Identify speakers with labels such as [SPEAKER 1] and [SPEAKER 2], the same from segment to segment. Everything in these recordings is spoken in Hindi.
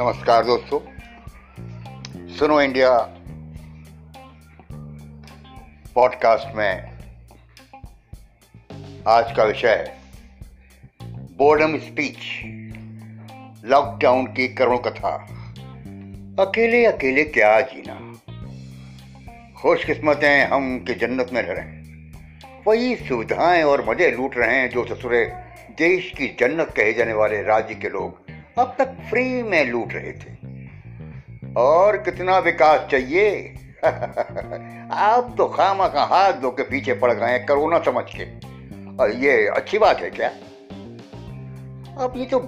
[SPEAKER 1] नमस्कार दोस्तों। सुनो इंडिया पॉडकास्ट में आज का विषय है बोर्डम स्पीच लॉकडाउन की करुण कथा। अकेले अकेले क्या जीना? खुशकिस्मत हैं हम कि जन्नत में रह रहे हैं। वही सुविधाएँ और मज़े लूट रहे हैं जो ससुरे देश की जन्नत कहे जाने वाले राज्य के लोग। अब तक फ्री में लूट रहे थे। और कितना विकास चाहिए? आप तो खामा का हाथ धो के पीछे पड़ गए हैं, कोरोना समझ के। और ये अच्छी बात है क्या? अब ये तो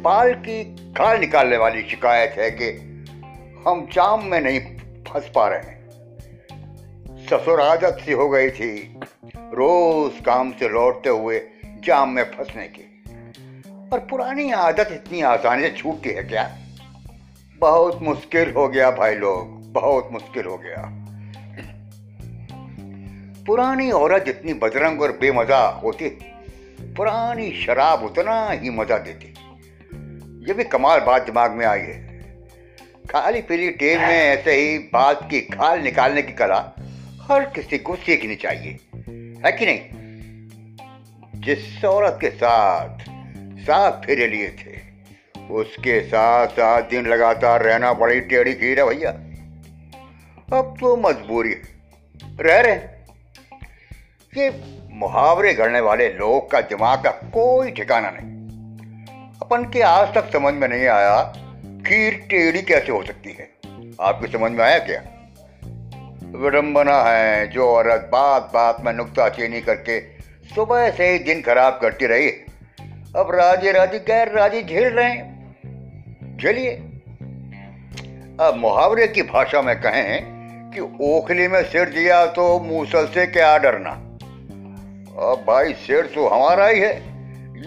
[SPEAKER 1] बाल की खाल निकालने वाली शिकायत है कि हम जाम में नहीं फंस पा रहे हैं। ससुर आदत सी हो गई थी रोज काम से लौटते हुए जाम में फंसने की। और पुरानी आदत इतनी आसानी से छूटती है क्या? बहुत मुश्किल हो गया भाई लोग, बहुत मुश्किल हो गया। पुरानी औरत जितनी बदरंग और बेमजा होती, पुरानी शराब उतना ही मज़ा देती। ये भी कमाल बात दिमाग में आई है। खाली पीली टेम में ऐसे ही बात की, खाल निकालने की कला हर किसी को सीखनी चाहिए। है कि नहीं? जिस औरत के साथ साथ फेरे लिए थे। उसके साथ सात दिन लगातार रहना पड़ी, टेढ़ी खीर है भैया। अब तो मजबूरी रह रहे ये मुहावरे गढ़ने वाले लोग का दिमाग का कोई ठिकाना नहीं। अपन के आज तक समझ में नहीं आया खीर टेढ़ी कैसे हो सकती है। आपकी समझ में आया क्या? विडंबना है, जो औरत बात बात में नुकता चीनी करके सुबह से ही दिन खराब करती रही अब राजे राजे गैर राजे झेल रहे हैं। झेलिए अब मुहावरे की भाषा में कहें कि ओखली में सिर दिया तो मूसल से क्या डरना। अब भाई सिर तो हमारा ही है।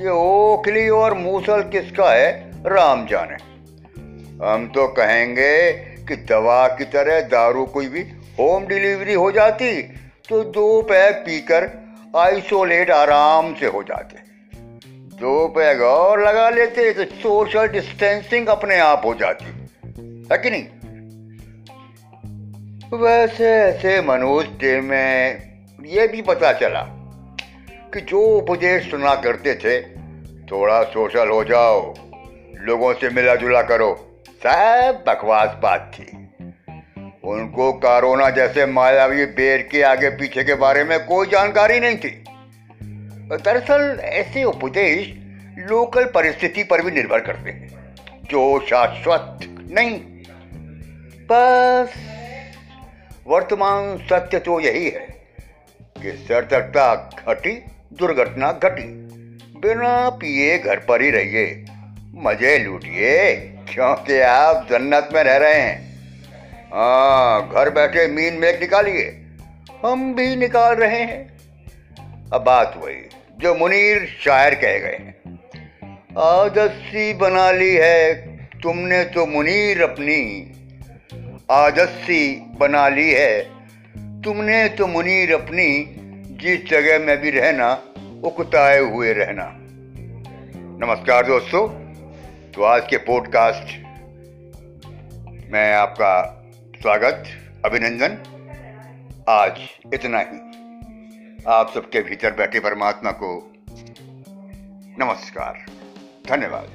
[SPEAKER 1] ये ओखली और मूसल किसका है? राम जाने। हम तो कहेंगे कि दवा की तरह दारू कोई भी होम डिलीवरी हो जाती तो दो पैक पीकर आइसोलेट आराम से हो जाते। दो पैग और लगा लेते तो सोशल डिस्टेंसिंग अपने आप हो जाती। है कि नहीं? वैसे ऐसे मनोज में, ये भी पता चला कि जो उपदेश सुना करते थे, थोड़ा सोशल हो जाओ, लोगों से मिला जुला करो, सब बकवास बात थी। उनको कोरोना जैसे मायावी बेर के आगे पीछे के बारे में कोई जानकारी नहीं थी। दरअसल, ऐसे उपदेश लोकल परिस्थिति पर भी निर्भर करते हैं, जो शाश्वत नहीं। बस, वर्तमान सत्य तो यही है कि सतर्कता घटी, दुर्घटना घटी। बिना पिए घर पर ही रहिए, मज़े लूटिए। क्योंकि आप जन्नत में रह रहे हैं। हाँ घर बैठे मीन मेघ निकालिए। हम भी निकाल रहे हैं। अब बात वही, जो मुनीर शायर कह गए आदस्सी बना ली है, तुमने तो मुनीर अपनी। आदस्सी बना ली है, तुमने तो मुनीर अपनी। जिस जगह में भी रहना, उकताए हुए रहना। नमस्कार दोस्तों तो आज के पॉडकास्ट में आपका स्वागत, अभिनंदन। आज इतना ही। आप सबके भीतर बैठे परमात्मा को नमस्कार धन्यवाद।